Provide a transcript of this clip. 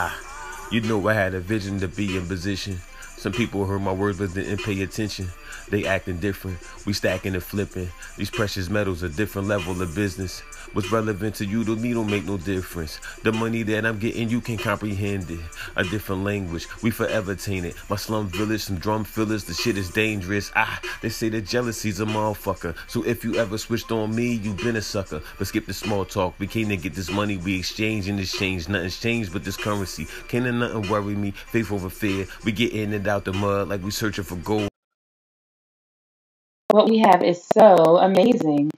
Ah, you know I had a vision to be in position. Some people heard my words but didn't pay attention. They acting different. We stacking and flipping. These precious metals a different level of business. What's relevant to you to me don't make no difference. The money that I'm getting, you can comprehend it. A different language, we forever tainted. My slum village, some drum fillers, the shit is dangerous. Ah, they say that jealousy's a motherfucker. So if you ever switched on me, you been a sucker. But skip the small talk. We came to get this money, we exchange and exchange. Nothing's changed but this currency. Can't nothing worry me. Faith over fear. We get in and out the mud like we searching for gold. What we have is so amazing.